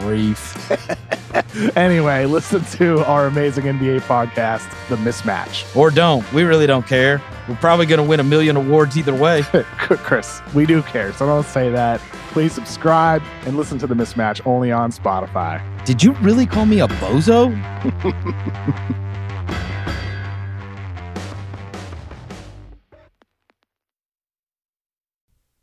grief. anyway, listen to our amazing NBA podcast, The Mismatch. Or don't. We really don't care. We're probably going to win a million awards either way. Chris, we do care, so don't say that. Please subscribe and listen to The Mismatch only on Spotify. Did you really call me a bozo?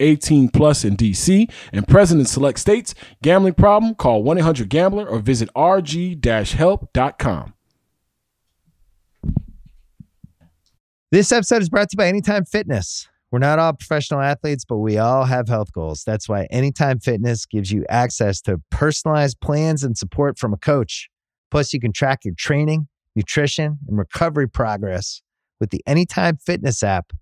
18 plus in DC and present in select states. Gambling problem? Call 1-800-GAMBLER or visit rg-help.com. This episode is brought to you by Anytime Fitness. We're not all professional athletes, but we all have health goals. That's why Anytime Fitness gives you access to personalized plans and support from a coach. Plus, you can track your training, nutrition, and recovery progress with the Anytime Fitness app,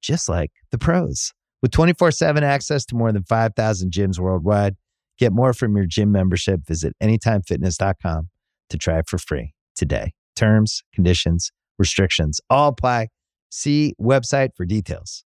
just like the pros. With 24 7 access to more than 5,000 gyms worldwide, get more from your gym membership. Visit anytimefitness.com to try it for free today. Terms, conditions, restrictions all apply. See website for details.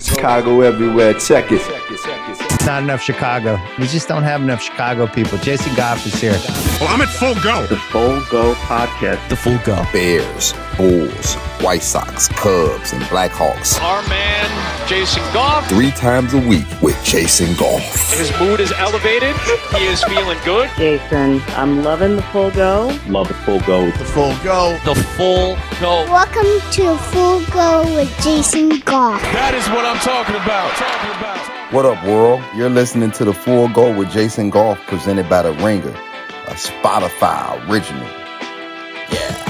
Chicago everywhere. Check it. It's Not enough Chicago. We just don't have enough Chicago people. Jason Goff is here. Well, I'm at full go. The Full Go Podcast. The full go. Bears, Bulls, White Sox, Cubs, and Blackhawks. Our man, Jason Goff. Three times a week with Jason Goff. His mood is elevated. He is feeling good. Jason, I'm loving the full go. Love the Full Go. The full go. The full go. Welcome to Full Go with Jason Goff. That is what I'm talking about. Talking about. What up, world? You're listening to the Full Go with Jason Goff, presented by The Ringer, a Spotify original. Yeah.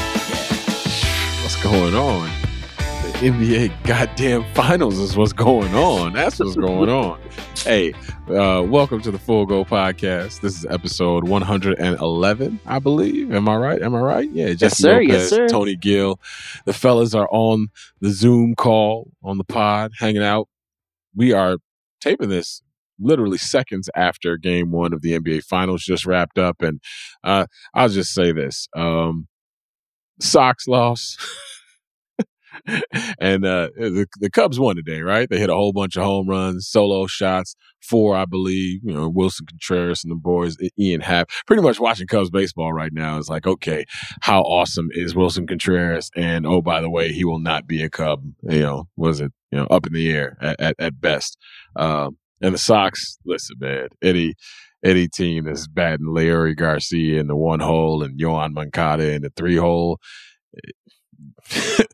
Going on? The NBA goddamn finals is what's going on. That's what's going on. Hey, uh, welcome to the Full Go podcast. This is episode 111, I believe. Am I right? Am I right? Yeah, Jesse sir. Lopez, Yes, sir. Tony Gill. The fellas are on the Zoom call on the pod, hanging out. We are taping this literally seconds after game one of the NBA finals just wrapped up. And uh, I'll just say this. Um, Sox lost. and uh, the, the Cubs won today, right? They hit a whole bunch of home runs, solo shots, four, I believe. You know, Willson Contreras and the boys, Ian Happ. Pretty much watching Cubs baseball right now is like, okay, how awesome is Willson Contreras? And oh, by the way, he will not be a Cub. You know, was it you know up in the air at at, at best? Um, and the Sox, listen, man, Eddie. Eddie team is batting Leury Garcia in the one hole and Yoan Moncada in the three hole.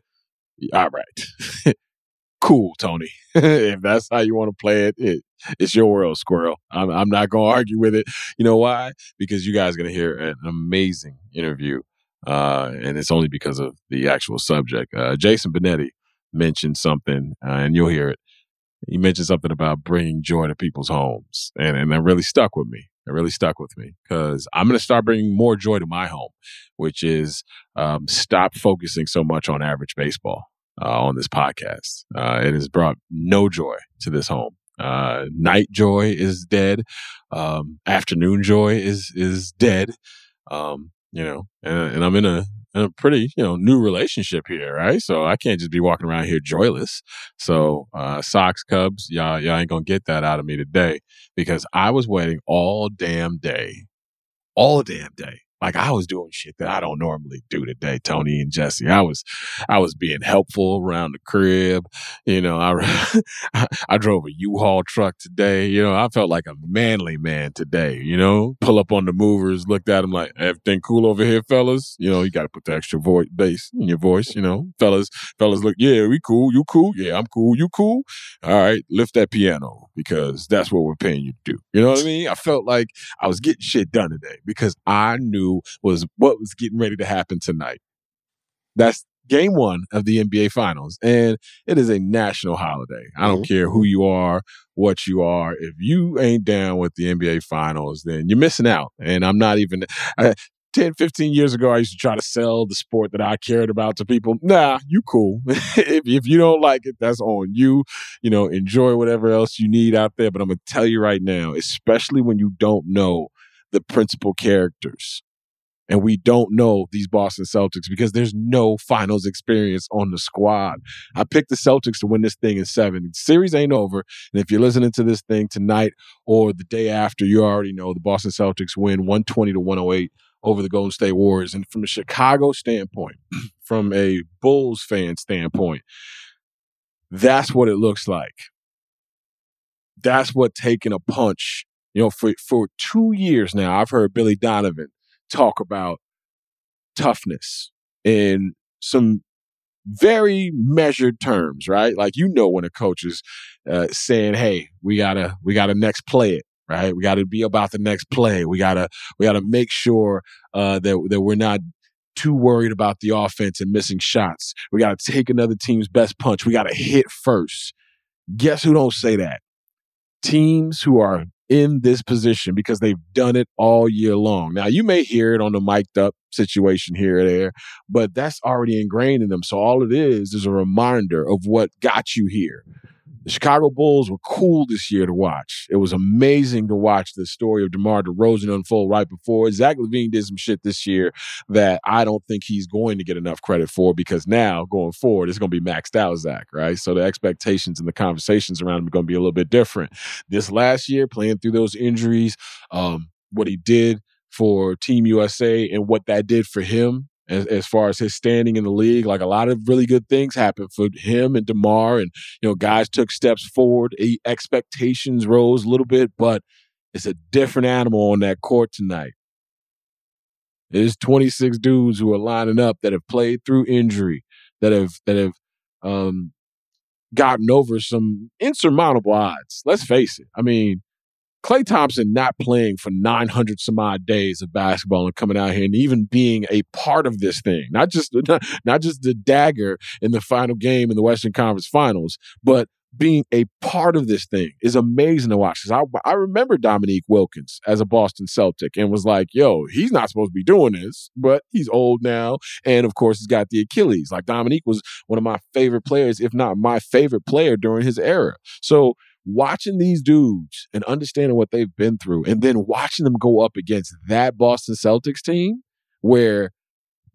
All right. cool, Tony. if that's how you want to play it, it it's your world, squirrel. I'm, I'm not going to argue with it. You know why? Because you guys are going to hear an amazing interview. Uh, and it's only because of the actual subject. Uh, Jason Benetti mentioned something, uh, and you'll hear it. He mentioned something about bringing joy to people's homes. And, and that really stuck with me. It really stuck with me because I'm going to start bringing more joy to my home, which is um, stop focusing so much on average baseball uh, on this podcast. Uh, it has brought no joy to this home. Uh, night joy is dead. Um, afternoon joy is is dead. Um, you know, and, and I'm in a in a pretty you know new relationship here, right? So I can't just be walking around here joyless. So uh, Sox Cubs, y'all y'all ain't gonna get that out of me today because I was waiting all damn day, all damn day Like I was doing shit that I don't normally do today, Tony and Jesse. I was, I was being helpful around the crib. You know, I, I drove a U-Haul truck today. You know, I felt like a manly man today. You know, pull up on the movers, looked at them like everything cool over here, fellas. You know, you got to put the extra voice bass in your voice. You know, fellas, fellas, look, yeah, we cool. You cool? Yeah, I'm cool. You cool? All right, lift that piano because that's what we're paying you to do. You know what I mean? I felt like I was getting shit done today because I knew was what was getting ready to happen tonight. That's game one of the NBA finals. And it is a national holiday. I don't mm-hmm. care who you are, what you are. If you ain't down with the NBA finals, then you're missing out. And I'm not even. I, 10, 15 years ago, I used to try to sell the sport that I cared about to people. Nah, you cool. if, if you don't like it, that's on you. You know, enjoy whatever else you need out there. But I'm going to tell you right now, especially when you don't know the principal characters and we don't know these Boston Celtics because there's no finals experience on the squad. I picked the Celtics to win this thing in seven. The series ain't over. And if you're listening to this thing tonight or the day after, you already know the Boston Celtics win 120 to 108 over the Golden State Warriors. And from a Chicago standpoint, from a Bulls fan standpoint, that's what it looks like. That's what taking a punch. You know, for for two years now, I've heard Billy Donovan talk about toughness in some very measured terms, right? Like you know when a coach is uh, saying, "Hey, we gotta we gotta next play it." Right, we got to be about the next play. We gotta we gotta make sure uh, that that we're not too worried about the offense and missing shots. We got to take another team's best punch. We got to hit first. Guess who don't say that? Teams who are in this position because they've done it all year long. Now, you may hear it on the mic'd up situation here or there, but that's already ingrained in them. So all it is is a reminder of what got you here. The Chicago Bulls were cool this year to watch. It was amazing to watch the story of DeMar DeRozan unfold right before. Zach LaVine did some shit this year that I don't think he's going to get enough credit for because now going forward, it's going to be maxed out Zach, right? So the expectations and the conversations around him are going to be a little bit different. This last year, playing through those injuries, um, what he did for Team USA and what that did for him as, as far as his standing in the league. Like a lot of really good things happened for him and DeMar, and you know, guys took steps forward. Expectations rose a little bit, but it's a different animal on that court tonight. There's 26 dudes who are lining up that have played through injury, that have that have um, gotten over some insurmountable odds. Let's face it. I mean, Klay Thompson not playing for 900 some odd days of basketball and coming out here and even being a part of this thing, not just not, not just the dagger in the final game in the Western Conference Finals, but being a part of this thing is amazing to watch. Because I, I remember Dominique Wilkins as a Boston Celtic and was like, yo, he's not supposed to be doing this, but he's old now. And of course, he's got the Achilles. Like Dominique was one of my favorite players, if not my favorite player during his era. So watching these dudes and understanding what they've been through and then watching them go up against that Boston Celtics team where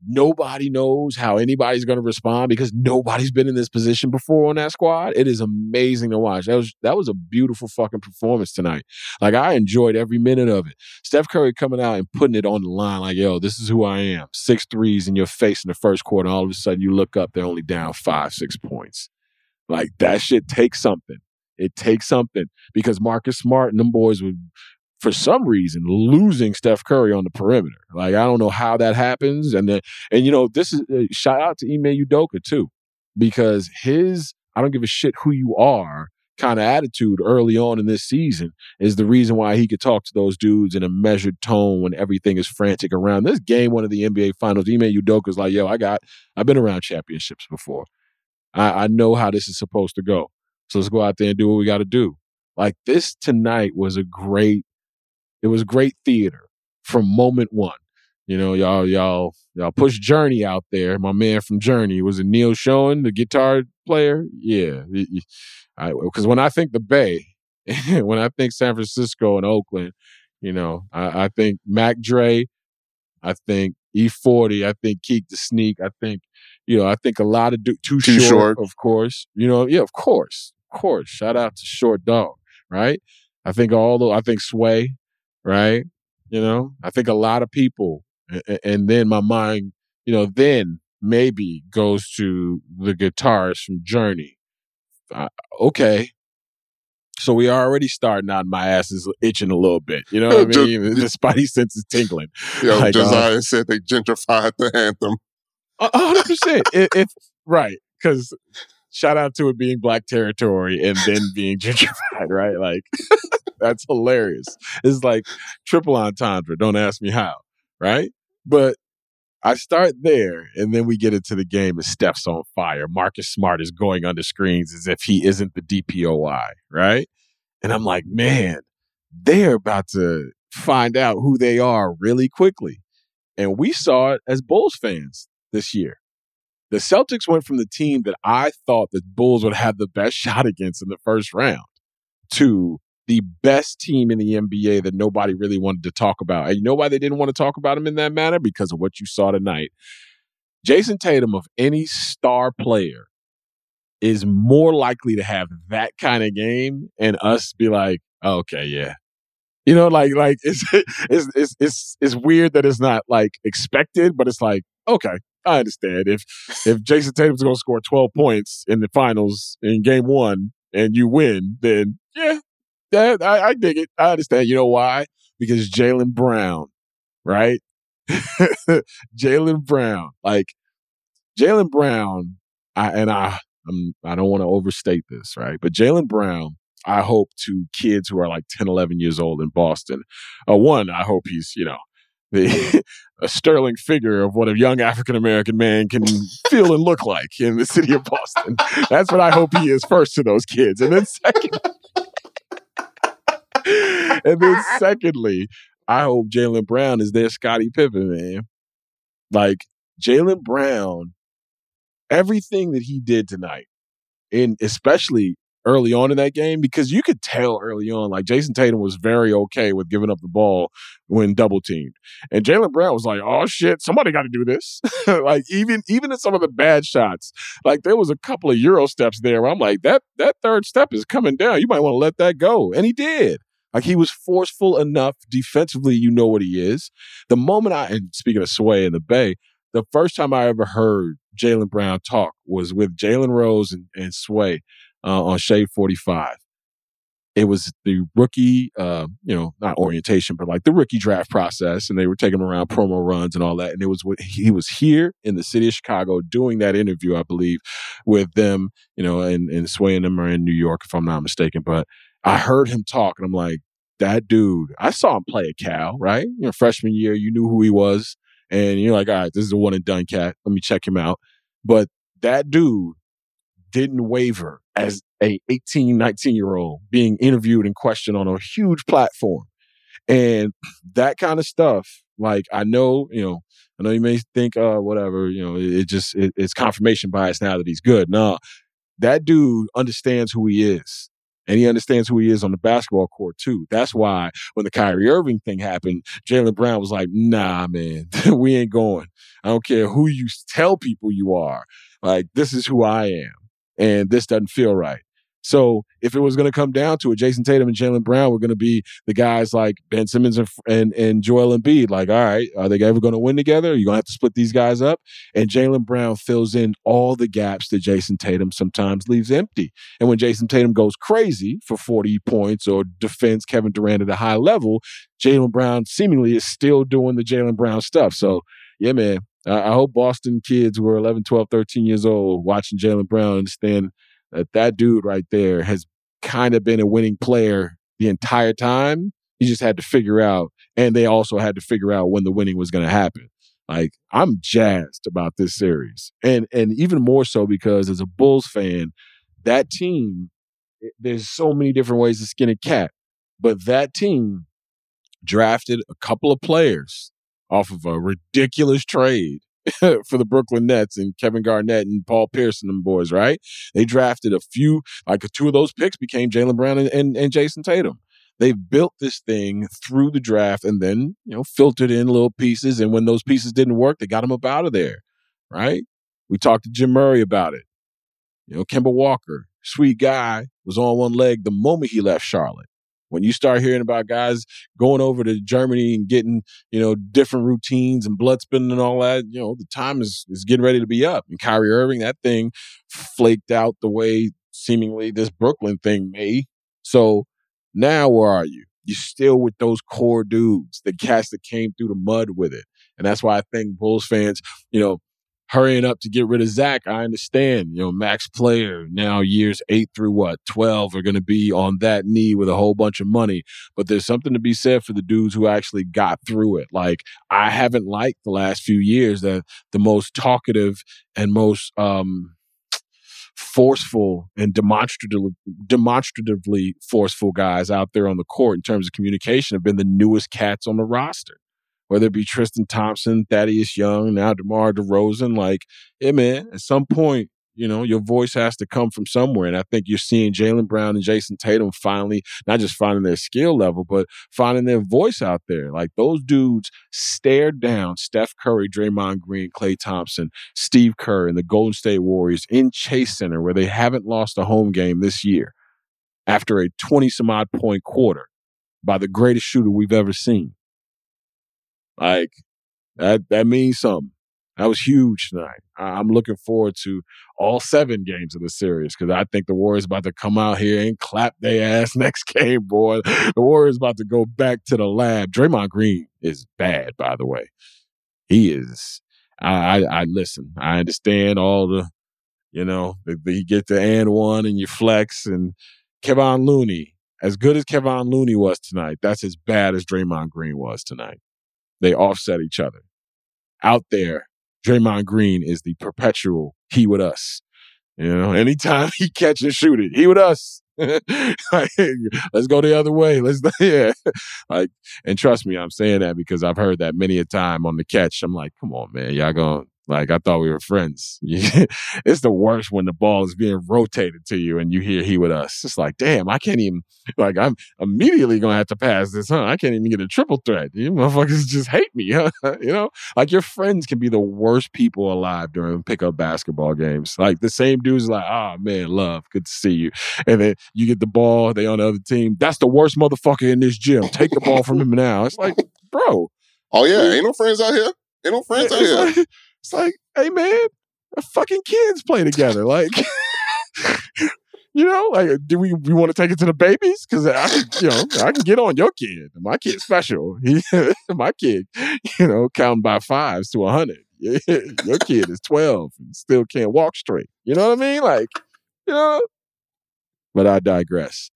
nobody knows how anybody's going to respond because nobody's been in this position before on that squad. It is amazing to watch. That was that was a beautiful fucking performance tonight. Like I enjoyed every minute of it. Steph Curry coming out and putting it on the line like, yo, this is who I am. Six threes in your face in the first quarter. All of a sudden you look up, they're only down five, six points. Like that shit takes something. It takes something because Marcus Smart and them boys would, for some reason, losing Steph Curry on the perimeter. Like I don't know how that happens. And then, and you know, this is uh, shout out to Ime Udoka too, because his I don't give a shit who you are kind of attitude early on in this season is the reason why he could talk to those dudes in a measured tone when everything is frantic around this game. One of the NBA Finals, Ime Udoka's like, "Yo, I got, I've been around championships before. I, I know how this is supposed to go. So let's go out there and do what we got to do. Like this tonight was a great, it was great theater from moment one. You know, y'all, y'all, y'all push Journey out there. My man from Journey was it Neal Schon, the guitar player? Yeah, because when I think the Bay, when I think San Francisco and Oakland, you know, I, I think Mac Dre, I think E40, I think Keak the Sneak, I think, you know, I think a lot of du- too, Too short, Short. of course. You know, yeah, of course, course. Shout out to Short Dog, right? I think all the, I think Sway, right? You know, I think a lot of people and, and then my mind, you know, then maybe goes to the guitarist from Journey. Uh, okay. So we are already starting out. My ass is itching a little bit. You know what I mean? the spidey sense is tingling. Yo, Like, uh, Josiah said they gentrified the anthem. Hundred percent. It- It's right because shout out to it being black territory and then being gentrified. Right, like that's hilarious. It's like triple entendre. Don't ask me how. Right, but I start there, and then we get into the game. And Steph's on fire. Marcus Smart is going under screens as if he isn't the DPOY, Right, and I'm like, man, they're about to find out who they are really quickly. And we saw it as Bulls fans this year. The Celtics went from the team that I thought the Bulls would have the best shot against in the first round to the best team in the NBA that nobody really wanted to talk about. And you know why they didn't want to talk about them in that manner? Because of what you saw tonight. Jayson Tatum, of any star player, is more likely to have that kind of game and us be like, "Oh, okay, yeah. You know, like like it's it's it's it's it's weird that it's not like expected, but it's like, okay, I understand. If if Jayson Tatum's gonna score 12 points in the finals in game one and you win, then yeah, yeah, I, I dig it. I understand. You know why? Because Jaylen Brown, right? Jaylen Brown, like Jaylen Brown, I and I I'm I don't want to overstate this, right? But Jaylen Brown, I hope to kids who are like 10, 11 years old in Boston. Uh, one, I hope he's, you know, the a sterling figure of what a young African American man can feel and look like in the city of Boston. That's what I hope he is first to those kids. And then second and then secondly, I hope Jaylen Brown is their Scottie Pippen, man. Like Jaylen Brown, everything that he did tonight, and especially early on in that game, because you could tell early on, like Jayson Tatum was very okay with giving up the ball when double teamed. And Jaylen Brown was like, oh shit, somebody got to do this. like even even in some of the bad shots, like there was a couple of Euro steps there where I'm like, that that third step is coming down. You might want to let that go. And he did. Like he was forceful enough defensively, you know what he is. The moment I and speaking of Sway in the Bay, the first time I ever heard Jaylen Brown talk was with Jalen Rose and, and Sway uh, on Shade 45. It was the rookie, uh, you know, not orientation, but like the rookie draft process, and they were taking him around promo runs and all that. And it was what he was here in the city of Chicago doing that interview, I believe, with them, you know, and, and Sway and them are in New York, if I'm not mistaken. But I heard him talk, and I'm like, that dude. I saw him play at Cal, right? You know, freshman year, you knew who he was, and you're like, all right, this is a one and done cat. Let me check him out. But that dude didn't waver as a 18, 19 year old being interviewed and questioned on a huge platform. And that kind of stuff, like I know, you know, I know you may think, uh, whatever, you know, it, it just it, it's confirmation bias now that he's good. No, that dude understands who he is. And he understands who he is on the basketball court too. That's why when the Kyrie Irving thing happened, Jaylen Brown was like, nah, man, we ain't going. I don't care who you tell people you are. Like, this is who I am. And this doesn't feel right. So if it was going to come down to it, Jayson Tatum and Jaylen Brown were going to be the guys like Ben Simmons and, and, and Joel Embiid. Like, all right, are they ever going to win together? You're going to have to split these guys up. And Jaylen Brown fills in all the gaps that Jayson Tatum sometimes leaves empty. And when Jayson Tatum goes crazy for 40 points or defends Kevin Durant at a high level, Jaylen Brown seemingly is still doing the Jaylen Brown stuff. So, yeah, man, I, hope Boston kids who are 11, 12, 13 years old watching Jaylen Brown understand that that dude right there has kind of been a winning player the entire time. He just had to figure out, and they also had to figure out when the winning was going to happen. Like I'm jazzed about this series, and and even more so because as a Bulls fan, that team, eh, there's so many different ways to skin a cat, but that team drafted a couple of players off of a ridiculous trade for the Brooklyn Nets and Kevin Garnett and Paul Pierce and them boys, right? They drafted a few, like two of those picks became Jaylen Brown and, and, and Jayson Tatum. They've built this thing through the draft and then, you know, filtered in little pieces. And when those pieces didn't work, they got them up out of there, right? We talked to Jim Murray about it. You know, Kemba Walker, sweet guy, was on one leg the moment he left Charlotte. When you start hearing about guys going over to Germany and getting, you know, different routines and blood spinning and all that, you know, the time is is getting ready to be up. And Kyrie Irving, that thing flaked out the way seemingly this Brooklyn thing may. So now where are you? You're still with those core dudes, the cats that came through the mud with it. And that's why I think Bulls fans, you know, hurrying up to get rid of Zach. I understand, you know, max player now years eight through what, 12 are going to be on that knee with a whole bunch of money. But there's something to be said for the dudes who actually got through it. Like, I haven't liked the last few years that the most talkative and most, um, forceful and demonstratively demonstratively forceful guys out there on the court in terms of communication have been the newest cats on the roster whether it be Tristan Thompson, Thaddeus Young, now DeMar DeRozan. Like, yeah, man, at some point, you know, your voice has to come from somewhere. And I think you're seeing Jaylen Brown and Jayson Tatum finally, not just finding their skill level, but finding their voice out there. Like those dudes stared down Steph Curry, Draymond Green, Klay Thompson, Steve Kerr, and the Golden State Warriors in Chase Center, where they haven't lost a home game this year after a 20 some odd point quarter by the greatest shooter we've ever seen. Like that that means something. That was huge tonight. I'm looking forward to all seven games of the series because I think the Warriors about to come out here and clap their ass next game, boy. The Warriors about to go back to the lab. Draymond Green is bad, by the way. He is. I, I, I listen. I understand all the, you know, you get the and one and you flex and Kevon Looney. As good as Kevon Looney was tonight, that's as bad as Draymond Green was tonight. They offset each other. Out there, Draymond Green is the perpetual he with us. You know, anytime he catch and shoot it, he with us. like, let's go the other way. Let's yeah. Like, and trust me, I'm saying that because I've heard that many a time on the catch. I'm like, come on, man, y'all going like I thought we were friends. it's the worst when the ball is being rotated to you and you hear he with us. It's like, damn, I can't even like I'm immediately gonna have to pass this, huh? I can't even get a triple threat. You motherfuckers just hate me, huh? you know? Like your friends can be the worst people alive during pickup basketball games. Like the same dude's like, oh man, love, good to see you. And then you get the ball, they on the other team. That's the worst motherfucker in this gym. Take the ball from him now. It's like, bro. Oh yeah, ain't no friends out here. Ain't no friends out here. Like, it's like, hey man, fucking kids play together. Like, you know, like, do we we want to take it to the babies? Because I, you know, I can get on your kid. My kid's special. My kid, you know, counting by fives to a hundred. your kid is twelve and still can't walk straight. You know what I mean? Like, you know. But I digress.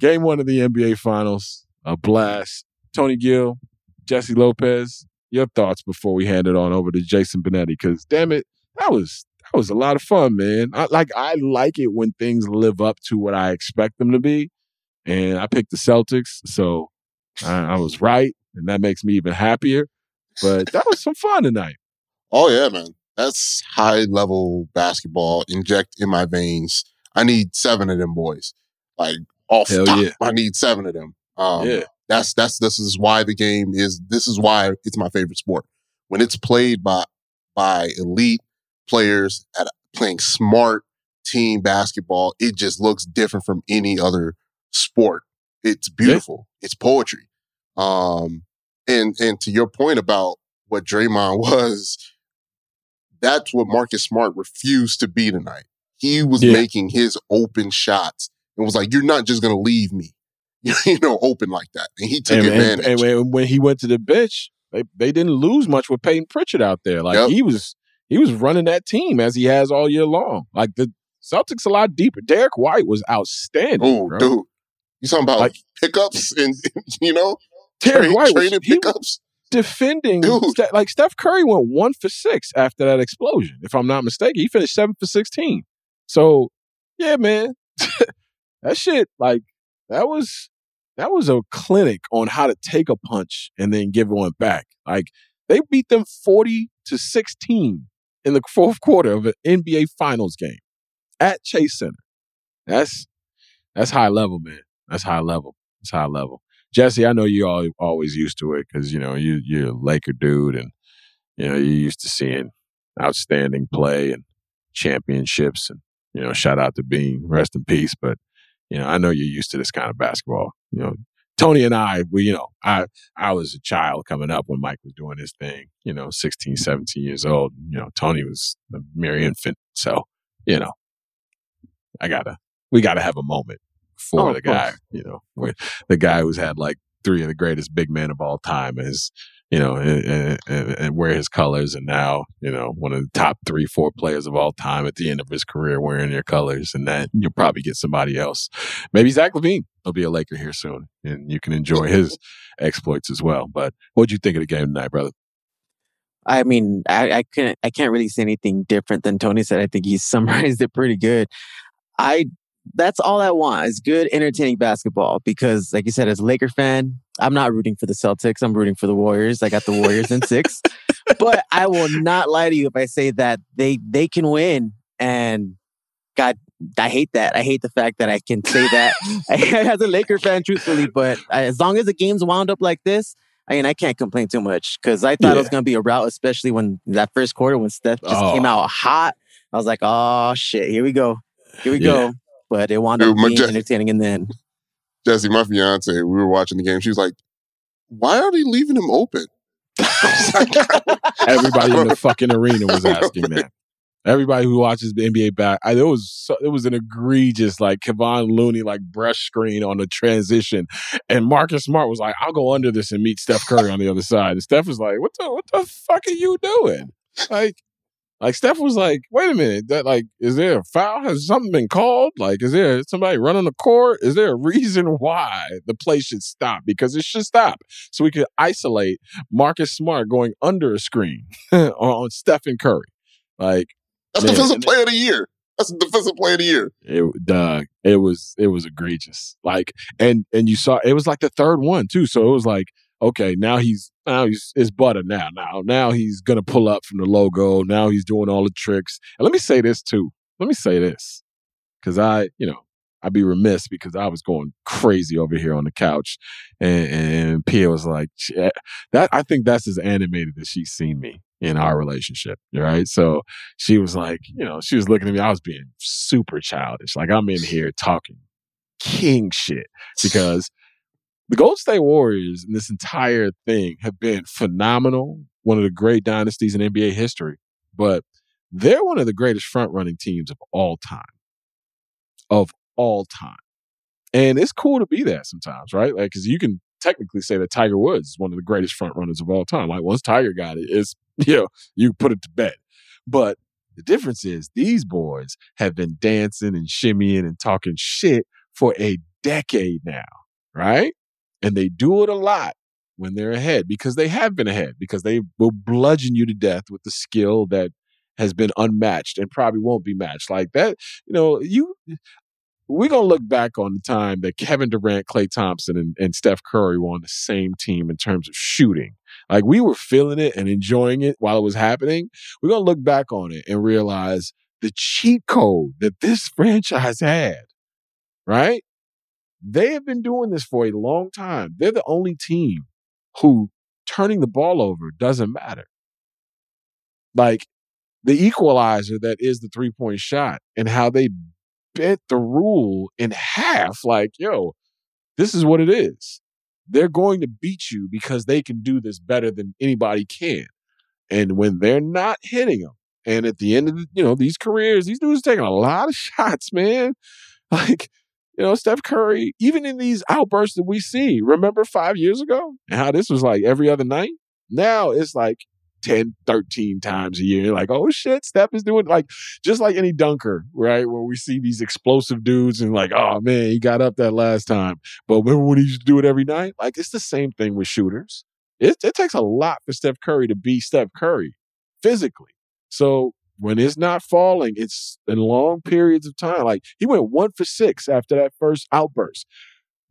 Game one of the NBA Finals, a blast. Tony Gill, Jesse Lopez, your thoughts before we hand it on over to Jason Benetti because damn it, that was that was a lot of fun, man. I, like I like it when things live up to what I expect them to be, and I picked the Celtics, so I, I was right, and that makes me even happier. But that was some fun tonight. Oh yeah, man, that's high level basketball. Inject in my veins. I need seven of them boys. Like off Hell top, yeah. I need seven of them. Um, Yeah. That's that's this is why the game is. This is why it's my favorite sport. When it's played by by elite players at playing smart team basketball, it just looks different from any other sport. It's beautiful. It's poetry. Um, and and to your point about what Draymond was, that's what Marcus Smart refused to be tonight. He was Yeah. making his open shots and was like, "You're not just going to leave me, you know, open like that." And he took And, and, advantage. and when, when he went to the bench, they, they didn't lose much with Payton Pritchard out there. Like Yep. he was he was running that team as he has all year long. Like the Celtics a lot deeper. Derrick White was outstanding. oh, bro. dude, you talking about Like- pickups and you know, Derrick tra- White was training he was pickups? defending. Ste- like Steph Curry went one for six after that explosion. If I'm not mistaken, he finished seven for sixteen. So yeah, man, that shit like that was that was a clinic on how to take a punch and then give one back. Like they beat them forty to sixteen in the fourth quarter of an NBA Finals game at Chase Center. That's that's high level, man. That's high level. That's high level. Jesse, I know you all always used to it because you know you you're a Laker dude, and you know you're used to seeing outstanding play and championships, and you know shout out to Bean, rest in peace. But You know, I know you're used to this kind of basketball. You know, Tony and I, we, you know, I, I was a child coming up when Mike was doing his thing, you know, 16, 17 years old. You know, Tony was a mere infant. So, you know, I gotta, we gotta have a moment for Oh, the guy, you know, the guy who's had like three of the greatest big men of all time is, you know, and, and, and, wear his colors. And now, you know, one of the top three, four players of all time at the end of his career wearing your colors. And that you'll probably get somebody else. Maybe Zach LaVine will be a Laker here soon and you can enjoy his exploits as well. But what'd you think of the game tonight, brother? I mean, I, I can't I can't really say anything different than Tony said. I think he summarized it pretty good. I that's all I want is good, entertaining basketball. Because, like you said, as a Laker fan, I'm not rooting for the Celtics. I'm rooting for the Warriors. I got the Warriors in six. But I will not lie to you if I say that they they can win. And God, I hate that. I hate the fact that I can say that as a Laker fan, truthfully. But as long as the game's wound up like this, I mean, I can't complain too much because I thought it was going to be a rout, especially when that first quarter when Steph just Oh. came out hot. I was like, oh shit, here we go, here we Yeah. go. But it wound up being entertaining in the end. Jesse, my fiance, we were watching the game. She was like, "Why are they leaving him open?" Everybody in the fucking arena was asking that. Everybody who watches the NBA back, I, it was so, it was an egregious like Kevon Looney like brush screen on the transition, and Marcus Smart was like, "I'll go under this and meet Steph Curry on the other side." And Steph was like, "What the what the fuck are you doing?" Like, like Steph was like, "Wait a minute, that like is there a foul? Has something been called? Like, is there somebody running the court? Is there a reason why the play should stop? Because it should stop so we could isolate Marcus Smart going under a screen on, Stephen Curry. Like That's Man, defensive player of the year. That's the defensive player of the year. it, Doug, it was it was egregious. Like, and and you saw it was like the third one too. So it was like, okay, now he's now he's it's butter now. Now now he's gonna pull up from the logo. Now he's doing all the tricks. And let me say this too. Let me say this because I, you know, I'd be remiss because I was going crazy over here on the couch, and, and Pia was like, "That I think that's as animated as she's seen me in our relationship." Right? So she was like, you know, she was looking at me. I was being super childish. Like I'm in here talking king shit because the Golden State Warriors and this entire thing have been phenomenal. One of the great dynasties in NBA history, but they're one of the greatest front running teams of all time. Of all time. And it's cool to be that sometimes, right? Like, cause you can technically say that Tiger Woods is one of the greatest front runners of all time. Like, once Tiger got it, it's, you know, you put it to bed. But the difference is these boys have been dancing and shimmying and talking shit for a decade now, right? And they do it a lot when they're ahead because they have been ahead because they will bludgeon you to death with the skill that has been unmatched and probably won't be matched like that. You know, you we're gonna look back on the time that Kevin Durant, Klay Thompson, and, and Steph Curry were on the same team in terms of shooting. Like we were feeling it and enjoying it while it was happening. We're gonna look back on it and realize the cheat code that this franchise had, right? They have been doing this for a long time. They're the only team who turning the ball over doesn't matter. Like the equalizer that is the three point shot and how they bent the rule in half. Like, yo, this is what it is. They're going to beat you because they can do this better than anybody can. And when they're not hitting them, and at the end of the, you know these careers, these dudes taking a lot of shots, man. Like, you know, Steph Curry, even in these outbursts that we see, remember five years ago and how this was like every other night? Now it's like 10, 13 times a year. Like, oh shit, Steph is doing like just like any dunker, right? Where we see these explosive dudes and like, oh man, he got up that last time. But remember when he used to do it every night? Like, it's the same thing with shooters. It, it takes a lot for Steph Curry to be Steph Curry physically. So when it's not falling, it's in long periods of time. Like he went one for six after that first outburst.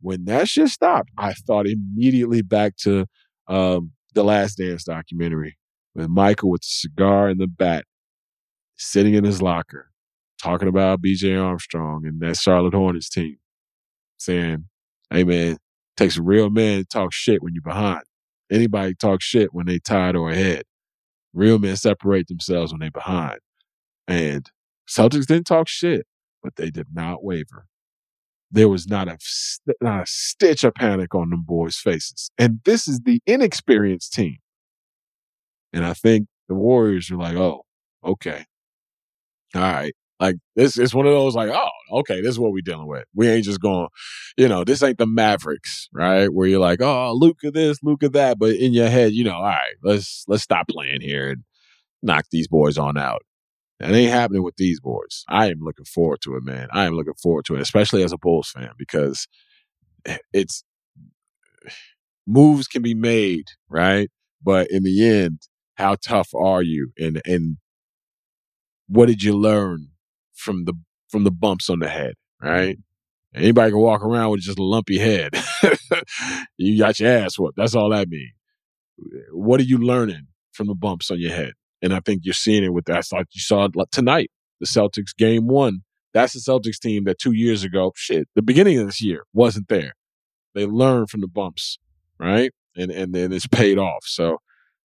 When that shit stopped, I thought immediately back to um, the Last Dance documentary with Michael with the cigar and the bat, sitting in his locker, talking about B.J. Armstrong and that Charlotte Hornets team, saying, "Hey man, takes a real man to talk shit when you're behind. Anybody talk shit when they tired or ahead. Real men separate themselves when they're behind. And Celtics didn't talk shit, but they did not waver. there was not a not a stitch of panic on them boys' faces. And this is the inexperienced team. And I think the Warriors are like, oh, okay. All right. Like this is one of those like, oh, okay, this is what we're dealing with. We ain't just going, you know, this ain't the Mavericks, right? Where you're like, oh, at this, at that. But in your head, you know, all right, let's let's stop playing here and knock these boys on out. That ain't happening with these boys. I am looking forward to it, man. I am looking forward to it, especially as a Bulls fan, because it's moves can be made, right? But in the end, how tough are you? And and what did you learn from the from the bumps on the head, right? Anybody can walk around with just a lumpy head. you got your ass whooped. That's all that means. What are you learning from the bumps on your head? And I think you're seeing it with that. Like you saw tonight, the Celtics game one. That's the Celtics team that two years ago, shit, the beginning of this year wasn't there. They learned from the bumps, right? And and then it's paid off. So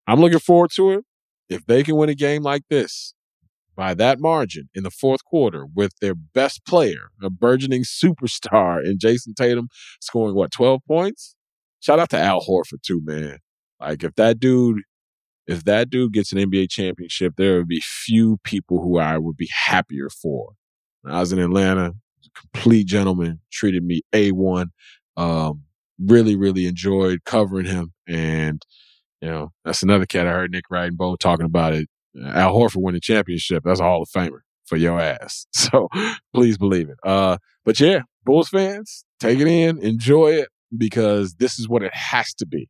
I'm looking forward to it. If they can win a game like this by that margin in the fourth quarter with their best player, a burgeoning superstar in Jayson Tatum scoring what, 12 points? Shout out to Al Horford too, man. Like if that dude if that dude gets an NBA championship, there would be few people who I would be happier for. When I was in Atlanta, complete gentleman, treated me A1. Um, really, really enjoyed covering him. And, you know, that's another cat I heard Nick Bo talking about it. Al Horford winning championship. That's a Hall of Famer for your ass. So please believe it. Uh, but yeah, Bulls fans, take it in, enjoy it because this is what it has to be.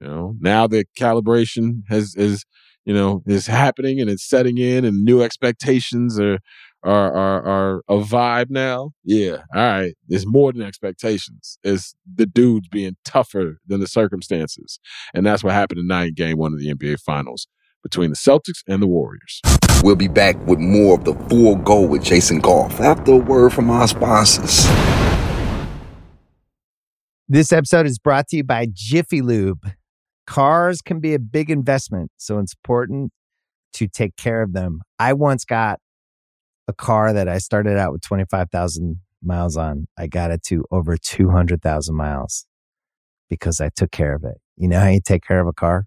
You know, now the calibration has is you know is happening and it's setting in, and new expectations are are are, are a vibe now. Yeah, all right. It's more than expectations. It's the dudes being tougher than the circumstances, and that's what happened tonight in Game One of the NBA Finals between the Celtics and the Warriors. We'll be back with more of the full go with Jason Goff after a word from our sponsors. This episode is brought to you by Jiffy Lube. Cars can be a big investment, so it's important to take care of them. I once got a car that I started out with 25,000 miles on. I got it to over 200,000 miles because I took care of it. You know how you take care of a car?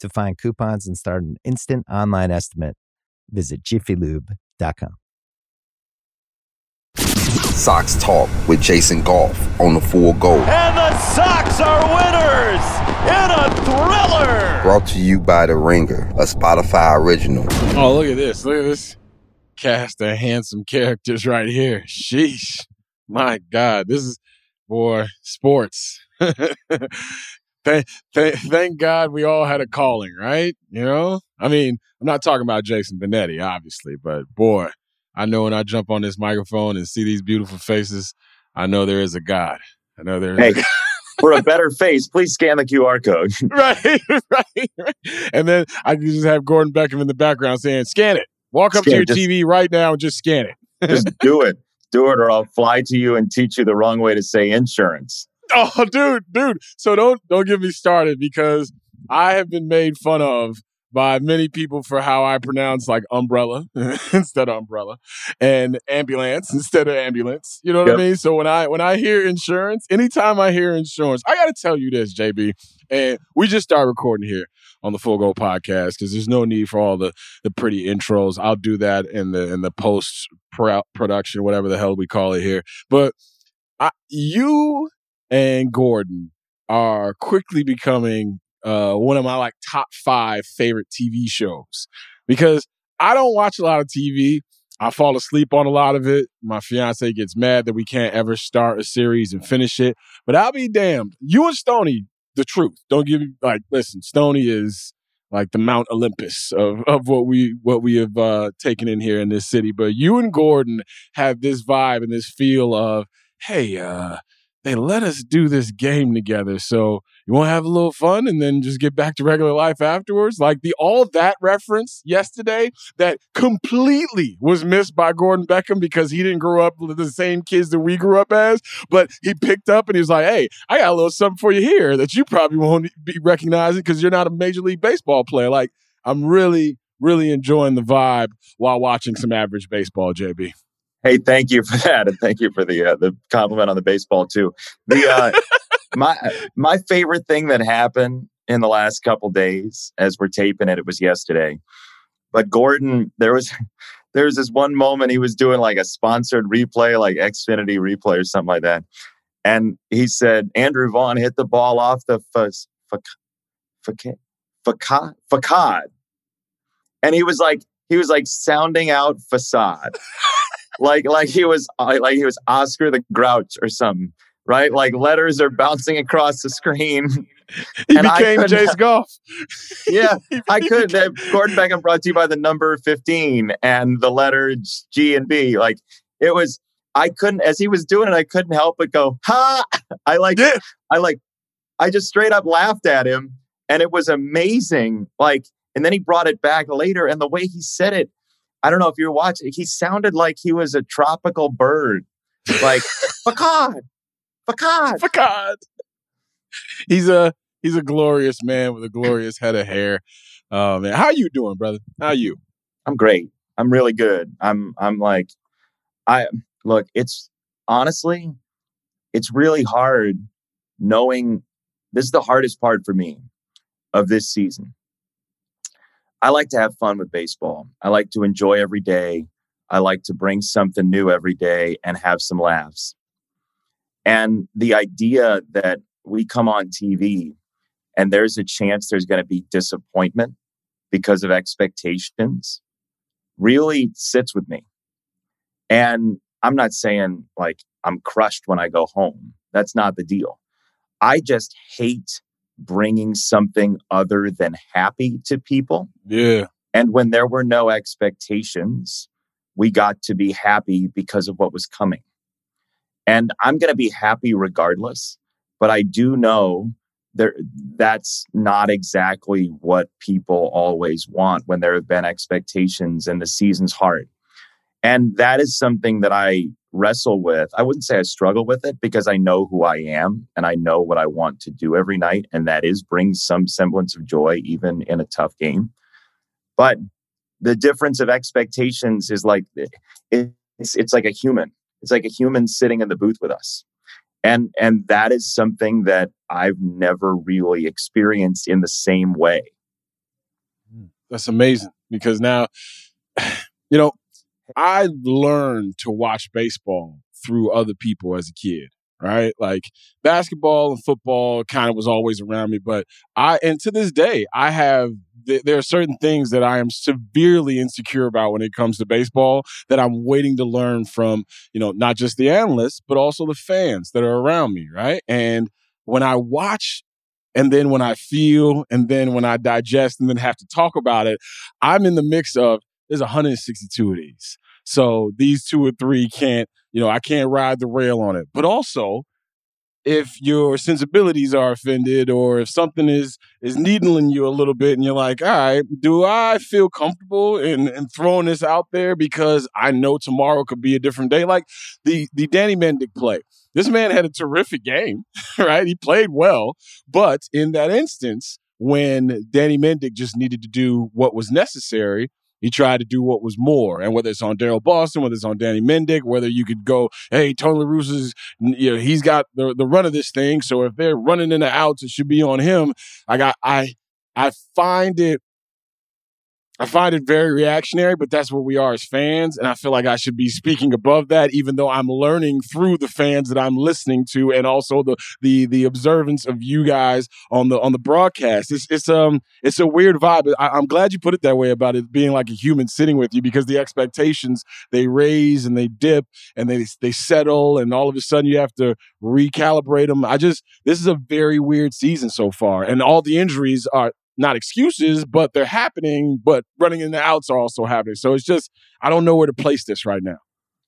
To find coupons and start an instant online estimate, visit jiffylube.com. Sox Talk with Jason Goff on the Full Go. And the Sox are winners in a thriller. Brought to you by The Ringer, a Spotify original. Oh, look at this. Look at this cast of handsome characters right here. Sheesh. My God. This is, boy, sports. thank, thank, thank God we all had a calling, right? You know? I mean, I'm not talking about Jason Benetti, obviously, but boy, I know when I jump on this microphone and see these beautiful faces, I know there is a God. I know there is. Hey, for a better face, please scan the QR code. right, right, right. And then I can just have Gordon Beckham in the background saying, "Scan it. Walk up Scan to your just- TV right now and just scan it." Just do it. Do it, or I'll fly to you and teach you the wrong way to say insurance. Oh, dude, dude. So don't don't get me started because I have been made fun of by many people for how I pronounce like umbrella instead of umbrella and ambulance instead of ambulance. You know what Yep. I mean? So when I when I hear insurance, anytime I hear insurance, I got to tell you this, JB. And we just start recording here on the Full Go podcast because there's no need for all the the pretty intros. I'll do that in the in the post production, whatever the hell we call it here. But I, you and Gordon are quickly becoming uh, one of my like top five favorite TV shows because I don't watch a lot of TV. I fall asleep on a lot of it. My fiance gets mad that we can't ever start a series and finish it. But I'll be damned. You and Stoney, the truth. Don't give me like listen, Stoney is like the Mount Olympus of, of what we what we have uh, taken in here in this city. But you and Gordon have this vibe and this feel of, hey, uh, they let us do this game together. So you want to have a little fun and then just get back to regular life afterwards? Like the all that reference yesterday that completely was missed by Gordon Beckham because he didn't grow up with the same kids that we grew up as, but he picked up and he was like, hey, I got a little something for you here that you probably won't be recognizing because you're not a Major League Baseball player. Like, I'm really, really enjoying the vibe while watching some average baseball, JB. Hey, thank you for that, and thank you for the uh, the compliment on the baseball too. The uh, my my favorite thing that happened in the last couple days, as we're taping it, it was yesterday. But Gordon, there was there was this one moment he was doing like a sponsored replay, like Xfinity replay or something like that, and he said Andrew Vaughn hit the ball off the facade, facade, facade, and he was like he was like sounding out facade like like he was uh, like he was Oscar the Grouch or something, right? Like letters are bouncing across the screen. He and became Jace Goff. yeah, I could. Uh, Gordon Beckham brought to you by the number fifteen and the letters G and B. Like it was. I couldn't as he was doing it. I couldn't help but go ha. I like. Yeah. I like. I just straight up laughed at him, and it was amazing. Like, and then he brought it back later, and the way he said it, I don't know if you're watching, he sounded like he was a tropical bird. Like, facade, facade, facade. He's a he's a glorious man with a glorious head of hair. Oh man, how you doing, brother? How you? I'm great. I'm really good. I'm I'm like I look, it's honestly it's really hard knowing this is the hardest part for me of this season I like to have fun with baseball. I like to enjoy every day. I like to bring something new every day and have some laughs. And the idea that we come on TV and there's a chance there's going to be disappointment because of expectations really sits with me. And I'm not saying like I'm crushed when I go home. That's not the deal. I just hate bringing something other than happy to people. Yeah. And when there were no expectations, we got to be happy because of what was coming. And I'm going to be happy regardless, but I do know there that's not exactly what people always want when there have been expectations and the season's hard. And that is something that I wrestle with. I wouldn't say I struggle with it because I know who I am and I know what I want to do every night. And that is bring some semblance of joy, even in a tough game. But the difference of expectations is like eh, it's, it's like a human. It's like a human sitting in the booth with us. And and that is something that I've never really experienced in the same way. Hmm, that's amazing because now you know I learned to watch baseball through other people as a kid, right? Like basketball and football kind of was always around me, but I, and to this day, I have, th- there are certain things that I am severely insecure about when it comes to baseball that I'm waiting to learn from, you know, not just the analysts, but also the fans that are around me, right? And when I watch and then when I feel, and then when I digest, and then have to talk about it, I'm in the mix of there's 162 of these. So these two or three can't, you know, I can't ride the rail on it. But also, if your sensibilities are offended or if something is is needling you a little bit and you're like all right do i feel comfortable in, in throwing this out there because i know tomorrow could be a different day like the the danny mendick play this man had a terrific game right he played well but in that instance when danny mendick just needed to do what was necessary he tried to do what was more. And whether it's on Daryl Boston, whether it's on Danny Mendick, whether you could go, hey, Tony La Russa's, you know, he's got the, the run of this thing. So if they're running in the outs, it should be on him. I got, I, I find it I find it very reactionary, but that's what we are as fans. And I feel like I should be speaking above that, even though I'm learning through the fans that I'm listening to and also the the the observance of you guys on the on the broadcast. It's it's um it's a weird vibe. I, I'm glad you put it that way about it being like a human sitting with you because the expectations they raise and they dip and they they settle and all of a sudden you have to recalibrate them. I just this is a very weird season so far, and all the injuries are not excuses, but they're happening, but running in the outs are also happening. So it's just, I don't know where to place this right now.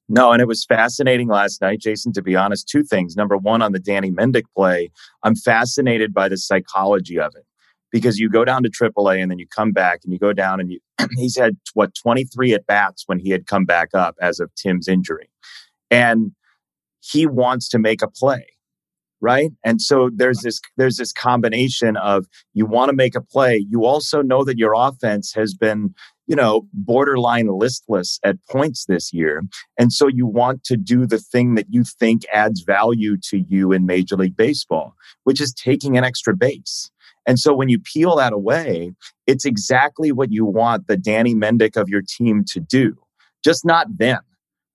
No, and it was fascinating last night, Jason, to be honest. Two things. Number one, on the Danny Mendick play, I'm fascinated by the psychology of it because you go down to AAA and then you come back and you go down and you, he's had what, 23 at bats when he had come back up as of Tim's injury. And he wants to make a play right? And so there's this there's this combination of you want to make a play. You also know that your offense has been you know borderline listless at points this year. And so you want to do the thing that you think adds value to you in major league baseball which is taking an extra base. And so when you peel that away it's exactly what you want the danny mendick of your team to do just not them.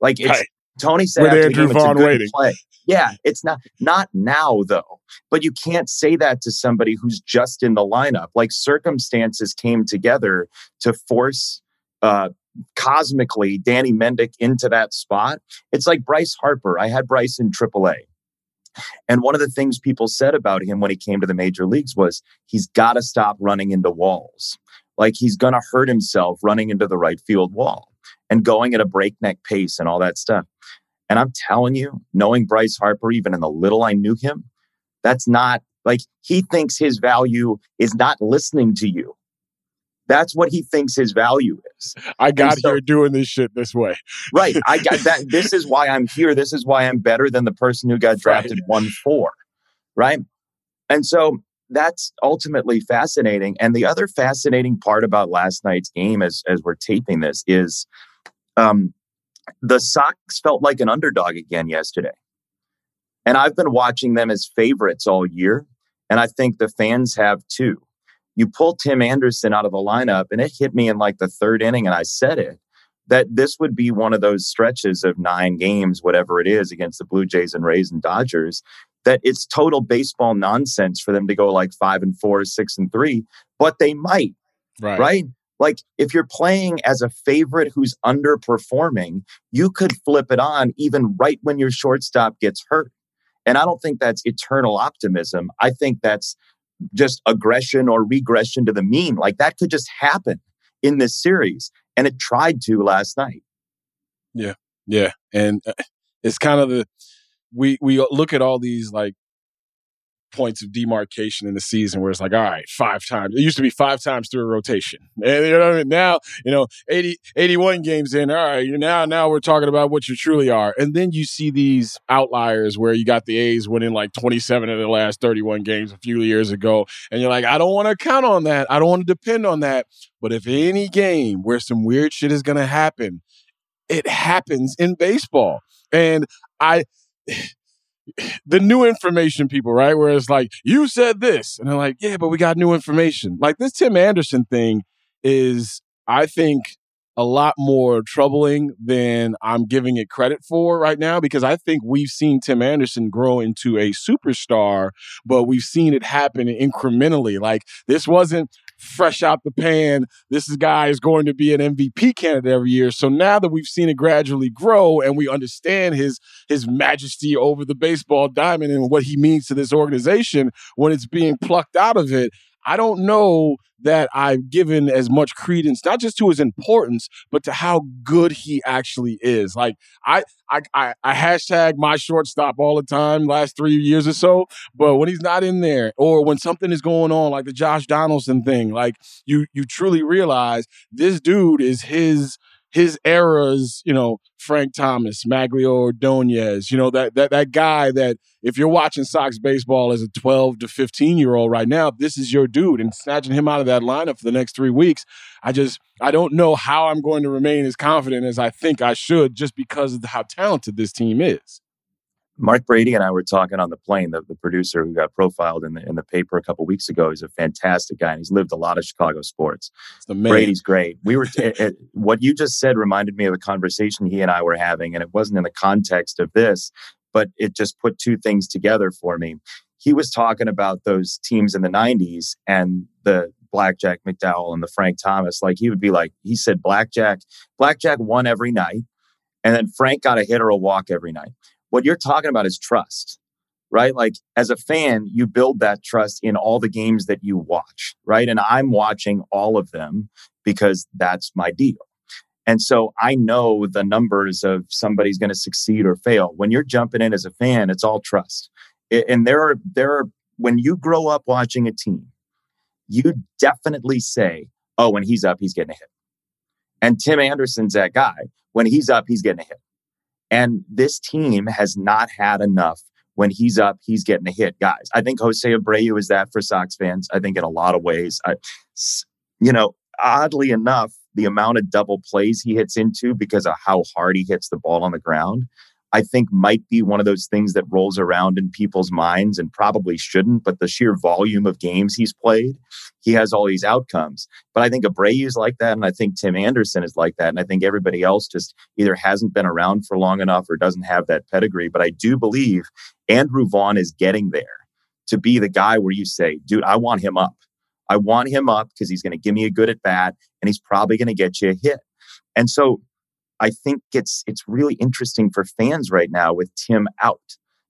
Like it's Right. Tony said With after the game, it's a good waiting. play. Yeah, it's not not now though. But you can't say that to somebody who's just in the lineup. Like circumstances came together to force uh cosmically Danny Mendick into that spot. It's like Bryce Harper. I had Bryce in AAA. And one of the things people said about him when he came to the major leagues was he's got to stop running into walls. Like he's going to hurt himself running into the right field wall and going at a breakneck pace and all that stuff. And I'm telling you, knowing Bryce Harper, even in the little I knew him, that's not like he thinks his value is not listening to you. That's what he thinks his value is. I got so- here doing this shit this way. Right. I got that. This is why I'm here. This is why I'm better than the person who got drafted one four. Right. And so that's ultimately fascinating. And the other fascinating part about last night's game as as we're taping this is um the Sox felt like an underdog again yesterday. And I've been watching them as favorites all year. And I think the fans have too. You pull Tim Anderson out of the lineup, and it hit me in like the third inning, and I said it that this would be one of those stretches of nine games, whatever it is, against the Blue Jays and Rays and Dodgers, that it's total baseball nonsense for them to go like five and four, six and three, but they might, Right. right? Like if you're playing as a favorite who's underperforming, you could flip it on even right when your shortstop gets hurt. And I don't think that's eternal optimism. I think that's just aggression or regression to the mean. Like that could just happen in this series. And it tried to last night. Yeah, yeah, and uh, it's kind of the we we look at all these like points of demarcation in the season where it's like, all right, five times. It used to be five times through a rotation, and you know I mean? now you know 80, 81 games in. All right, you now now we're talking about what you truly are, and then you see these outliers where you got the A's winning like twenty seven of the last thirty one games a few years ago, and you're like, I don't want to count on that. I don't want to depend on that. But if any game where some weird shit is to happen, it happens in baseball. And I, the new information people, right? Where it's like, you said this. And they're like, yeah, but we got new information. Like this Tim Anderson thing is, I think, a lot more troubling than I'm giving it credit for right now because I think we've seen Tim Anderson grow into a superstar, but we've seen it happen incrementally. Like this wasn't fresh out the pan. This guy is going to be an MVP candidate every year. So now that we've seen it gradually grow and we understand his his majesty over the baseball diamond and what he means to this organization when it's being plucked out of it, I don't know that I've given as much credence, not just to his importance, but to how good he actually is. Like I, I, I, I hashtag my shortstop all the time, last three years or so. But when he's not in there, or when something is going on, like the Josh Donaldson thing, like you, you truly realize this dude is his his era's, you know, Frank Thomas, Magglio Ordonez, you know, that that that guy that if you're watching Sox baseball as a 12 to 15 year old right now, this is your dude. And snatching him out of that lineup for the next three weeks, I just I don't know how I'm going to remain as confident as I think I should just because of how talented this team is. Mark Brady and I were talking on the plane. The, the producer who got profiled in the in the paper a couple weeks ago. He's a fantastic guy, and he's lived a lot of Chicago sports. Brady's great. We were it, it- what you just said reminded me of a conversation he and I were having, and it wasn't in the context of this, but it just put two things together for me. He was talking about those teams in the '90s and the Blackjack McDowell and the Frank Thomas. Like he would be like, he said, Blackjack, Blackjack won every night, and then Frank got a hit or a walk every night. What you're talking about is trust. right? Like as a fan, you build that trust in all the games that you watch, right? And I'm watching all of them because that's my deal. And so I know the numbers of somebody's going to succeed or fail. When you're jumping in as a fan, it's all trust. And there are there are when you grow up watching a team, you definitely say, "Oh, when he's up, he's getting a hit." And Tim Anderson's that guy. When he's up, he's getting a hit. And this team has not had enough when he's up, he's getting a hit, guys. I think Jose Abreu is that for Sox fans. I think in a lot of ways, I, you know, oddly enough, the amount of double plays he hits into because of how hard he hits the ball on the ground I think might be one of those things that rolls around in people's minds and probably shouldn't, but the sheer volume of games he's played, he has all these outcomes. But I think Abreu is like that, and I think Tim Anderson is like that, and I think everybody else just either hasn't been around for long enough or doesn't have that pedigree. But I do believe Andrew Vaughn is getting there to be the guy where you say, dude, I want him up. I want him up because he's going to give me a good at bat and he's probably going to get you a hit. And so I think it's it's really interesting for fans right now with Tim out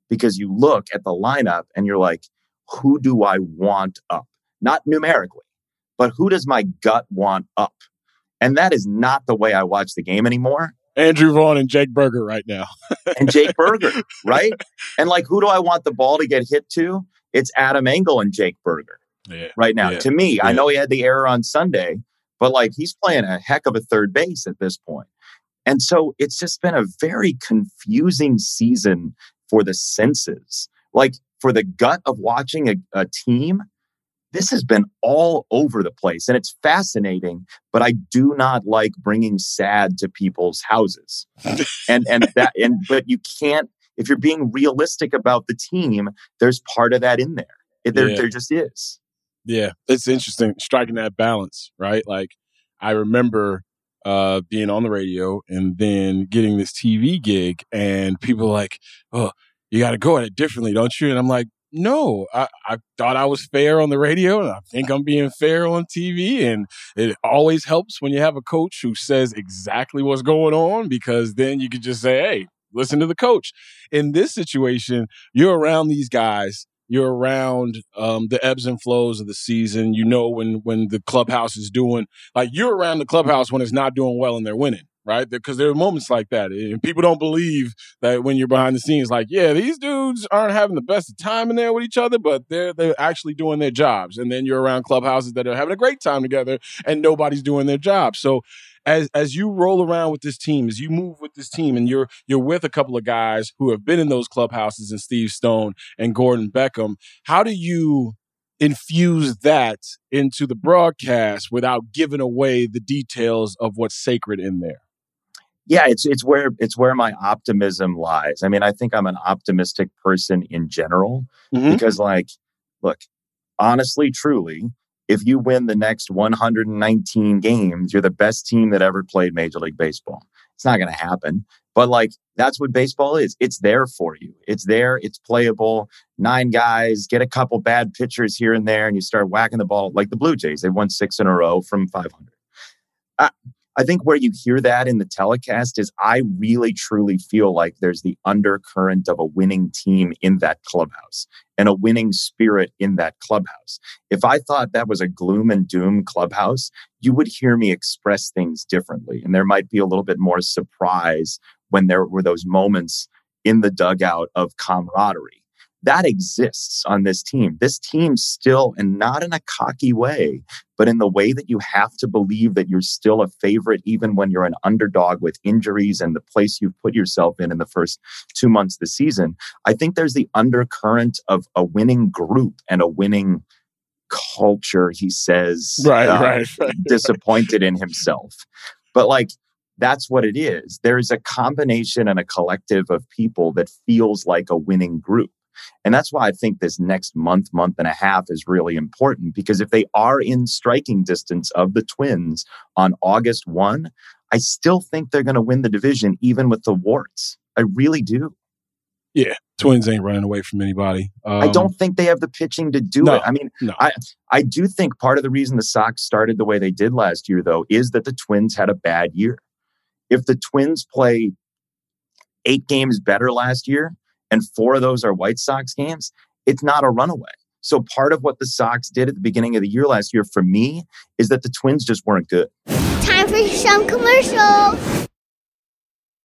because you look at the lineup and you're like, who do I want up? Not numerically, but who does my gut want up? And that is not the way I watch the game anymore. Andrew Vaughn and Jake Burger right now. and Jake Burger, right? And like, who do I want the ball to get hit to? It's Adam Engel and Jake Burger yeah. right now. Yeah. To me, yeah. I know he had the error on Sunday, but like he's playing a heck of a third base at this point. And so it's just been a very confusing season for the senses. Like for the gut of watching a, a, team, this has been all over the place. And it's fascinating, but I do not like bringing sad to people's houses. and and that and but you can't if you're being realistic about the team, there's part of that in there. There, Yeah. there just is. Yeah, it's interesting striking that balance, right? Like I remember uh, being on the radio and then getting this TV gig, and people like, "Oh, you got to go at it differently, don't you?" And I'm like, "No, I, I thought I was fair on the radio, and I think I'm being fair on TV. And it always helps when you have a coach who says exactly what's going on, because then you can just say, "Hey, listen to the coach." In this situation, you're around these guys you're around um, the ebbs and flows of the season. You know when when the clubhouse is doing like you're around the clubhouse when it's not doing well and they're winning, right? Because there are moments like that, and people don't believe that when you're behind the scenes, like yeah, these dudes aren't having the best of time in there with each other, but they're they're actually doing their jobs. And then you're around clubhouses that are having a great time together, and nobody's doing their job. So as as you roll around with this team, as you move with this team, and you're you're with a couple of guys who have been in those clubhouses, and Steve Stone and Gordon Beckham, how do you infuse that into the broadcast without giving away the details of what's sacred in there? yeah it's it's where it's where my optimism lies i mean i think i'm an optimistic person in general Mhm. because like look honestly truly if you win the next 119 games you're the best team that ever played major league baseball. It's not going to happen but like that's what baseball is. It's there for you. It's there. It's playable. Nine guys get a couple bad pitchers here and there and you start whacking the ball. Like the blue jays they won six in a row from 500 I, I think where you hear that in the telecast is I really truly feel like there's the undercurrent of a winning team in that clubhouse and a winning spirit in that clubhouse. If I thought that was a gloom and doom clubhouse, you would hear me express things differently. And there might be a little bit more surprise when there were those moments in the dugout of camaraderie. That exists on this team. This team still, and not in a cocky way, but in the way that you have to believe that you're still a favorite, even when you're an underdog with injuries and the place you've put yourself in in the first two months of the season. I think there's the undercurrent of a winning group and a winning culture, he says, Right, uh, right, right. disappointed in himself. But like, that's what it is. There is a combination and a collective of people that feels like a winning group. And that's why I think this next month, month and a half is really important because if they are in striking distance of the Twins on August 1, I still think they're going to win the division, even with the warts. I really do. Yeah, Twins ain't running away from anybody. Um, I don't think they have the pitching to do no, it. I mean, no. I, I do think part of the reason the Sox started the way they did last year, though, is that the Twins had a bad year. If the Twins play eight games better last year, and four of those are White Sox games, it's not a runaway. So part of what the Sox did at the beginning of the year last year for me is that the Twins just weren't good. Time for some commercials.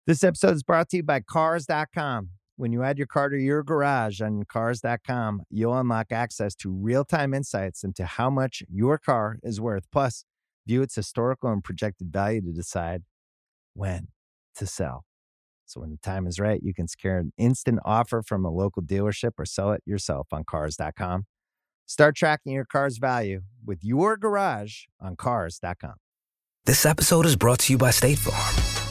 This episode is brought to you by Cars.com. When you add your car to your garage on Cars.com, you'll unlock access to real time insights into how much your car is worth. Plus, view its historical and projected value to decide when to sell. So when the time is right, you can secure an instant offer from a local dealership or sell it yourself on Cars.com. Start tracking your car's value with your garage on Cars.com. This episode is brought to you by State Farm.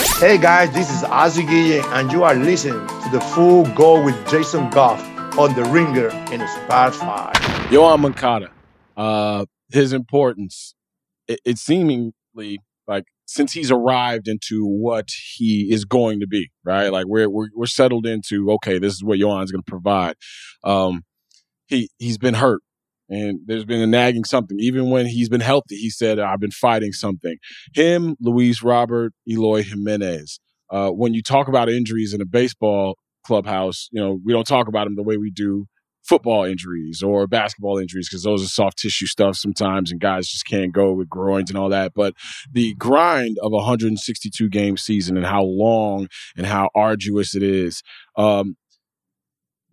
Hey guys, this is Guille, and you are listening to the Full Go with Jason Goff on the Ringer in Spotify. Yoan Moncada, uh, his importance, it, it seemingly like since he's arrived into what he is going to be, right? Like we're we're, we're settled into okay, this is what Yoan's going to provide. Um, he he's been hurt, and there's been a nagging something. Even when he's been healthy, he said, "I've been fighting something." Him, Luis Robert, Eloy Jimenez. Uh, when you talk about injuries in a baseball clubhouse, you know we don't talk about them the way we do football injuries or basketball injuries because those are soft tissue stuff sometimes and guys just can't go with groins and all that but the grind of a 162 game season and how long and how arduous it is um,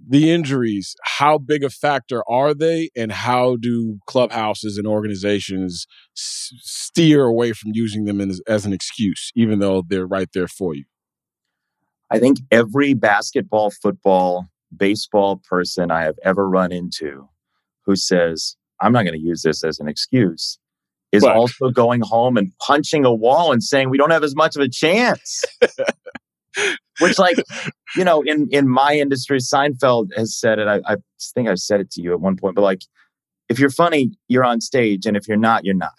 the injuries how big a factor are they and how do clubhouses and organizations s- steer away from using them as, as an excuse even though they're right there for you I think every basketball, football, baseball person I have ever run into who says, I'm not going to use this as an excuse is Right. also going home and punching a wall and saying, we don't have as much of a chance. Which, like, you know, in, in my industry, Seinfeld has said it. I, I think I've said it to you at one point, but like, if you're funny, you're on stage. And if you're not, you're not.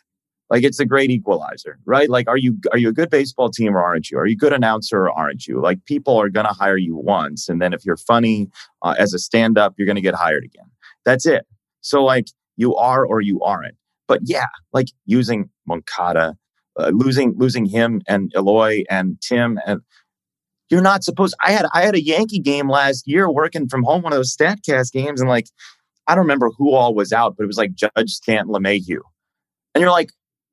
Like it's a great equalizer, right? Like, are you are you a good baseball team or aren't you? Are you a good announcer or aren't you? Like, people are to hire you once, and then if you're funny uh, as a stand up, you're to get hired again. That's it. So like, you are or you aren't. But yeah, like using Moncada, uh, losing losing him and Eloy and Tim and you're not supposed. I had I had a Yankee game last year working from home, one of those Statcast games, and like I don't remember who all was out, but it was like Judge Stanton LeMahieu, and you're like,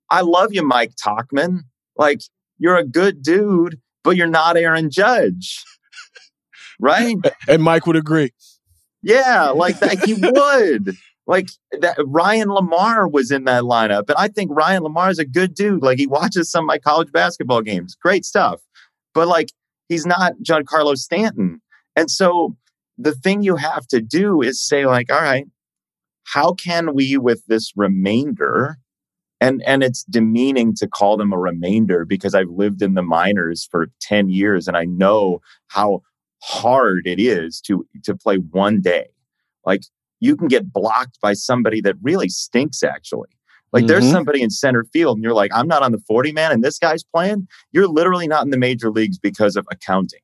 I love you, Mike Tauchman. Like you're a good dude, but you're not Aaron Judge, right? and mike would agree Yeah, like that he would. Like that Ryan LaMarre was in that lineup. And I think Ryan LaMarre is a good dude. Like he watches some of my college basketball games. Great stuff. But like he's not Giancarlo Stanton. And so the thing you have to do is say, like, all right, how can we with this remainder? And and it's demeaning to call them a remainder because I've lived in the minors for 10 years and I know how hard it is to to play one day. Like you can get blocked by somebody that really stinks actually. Like there's Mhm. somebody in center field and you're like, I'm not on the 40 man and this guy's playing. You're literally not in the major leagues because of accounting.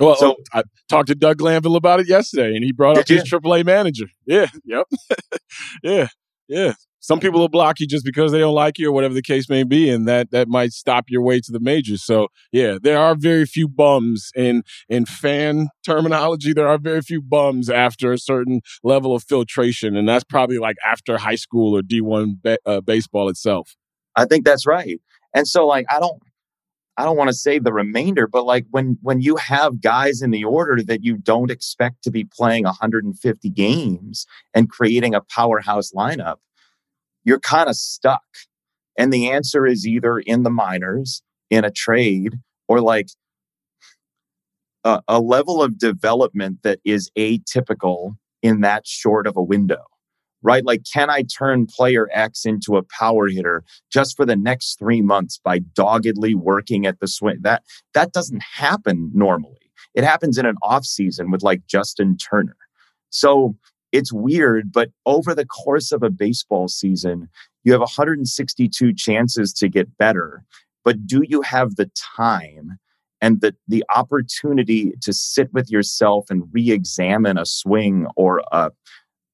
Well, So- I talked to Doug Glanville about it yesterday, and he brought up his AAA manager. Yeah, yep, yeah, yeah. Some people will block you just because they don't like you, or whatever the case may be, and that that might stop your way to the majors. So, yeah, there are very few bums in in fan terminology. There are very few bums after a certain level of filtration, and that's probably like after high school or D one ba- uh, baseball itself. I think that's right. And so like I don't I don't want to say the remainder, but like when when you have guys in the order that you don't expect to be playing 150 games and creating a powerhouse lineup, you're kind of stuck. And the answer is either in the minors, in a trade, or like a, a level of development that is atypical in that short of a window right? Like, can I turn player X into a power hitter just for the next three months by doggedly working at the swing? That that doesn't happen normally. It happens in an off season with like Justin Turner. So it's weird, but over the course of a baseball season, you have 162 chances to get better. But do you have the time and the, the opportunity to sit with yourself and re examine a swing or a,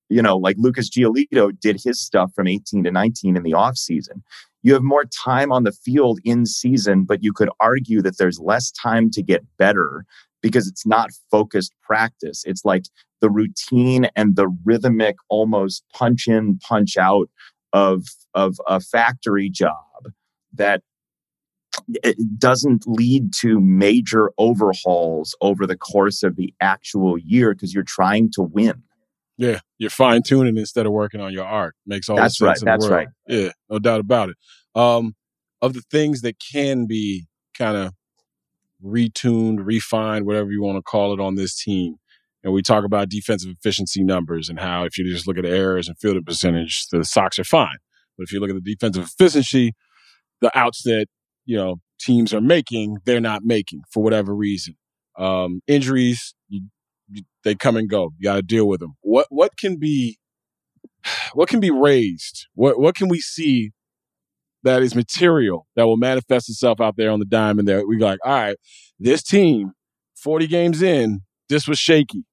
you know, like Lucas Giolito did his stuff from 18 to 19 in the offseason. You have more time on the field in season, but you could argue that there's less time to get better because it's not focused practice. It's like the routine and the rhythmic, almost punch in, punch out of, of a factory job that it doesn't lead to major overhauls over the course of the actual year because you're trying to win. Yeah, you're fine tuning instead of working on your art. Makes all that's the sense right. in the That's world. right. Yeah, no doubt about it. Um, of the things that can be kind of retuned, refined, whatever you want to call it on this team, and we talk about defensive efficiency numbers and how if you just look at errors and fielding percentage, the Sox are fine. But if you look at the defensive efficiency, the outs that you know teams are making, they're not making for whatever reason. Um, injuries, you, you, they come and go. You got to deal with them. What what can be what can be raised? What what can we see that is material that will manifest itself out there on the diamond? There, we like, all right, this team, forty games in, this was shaky.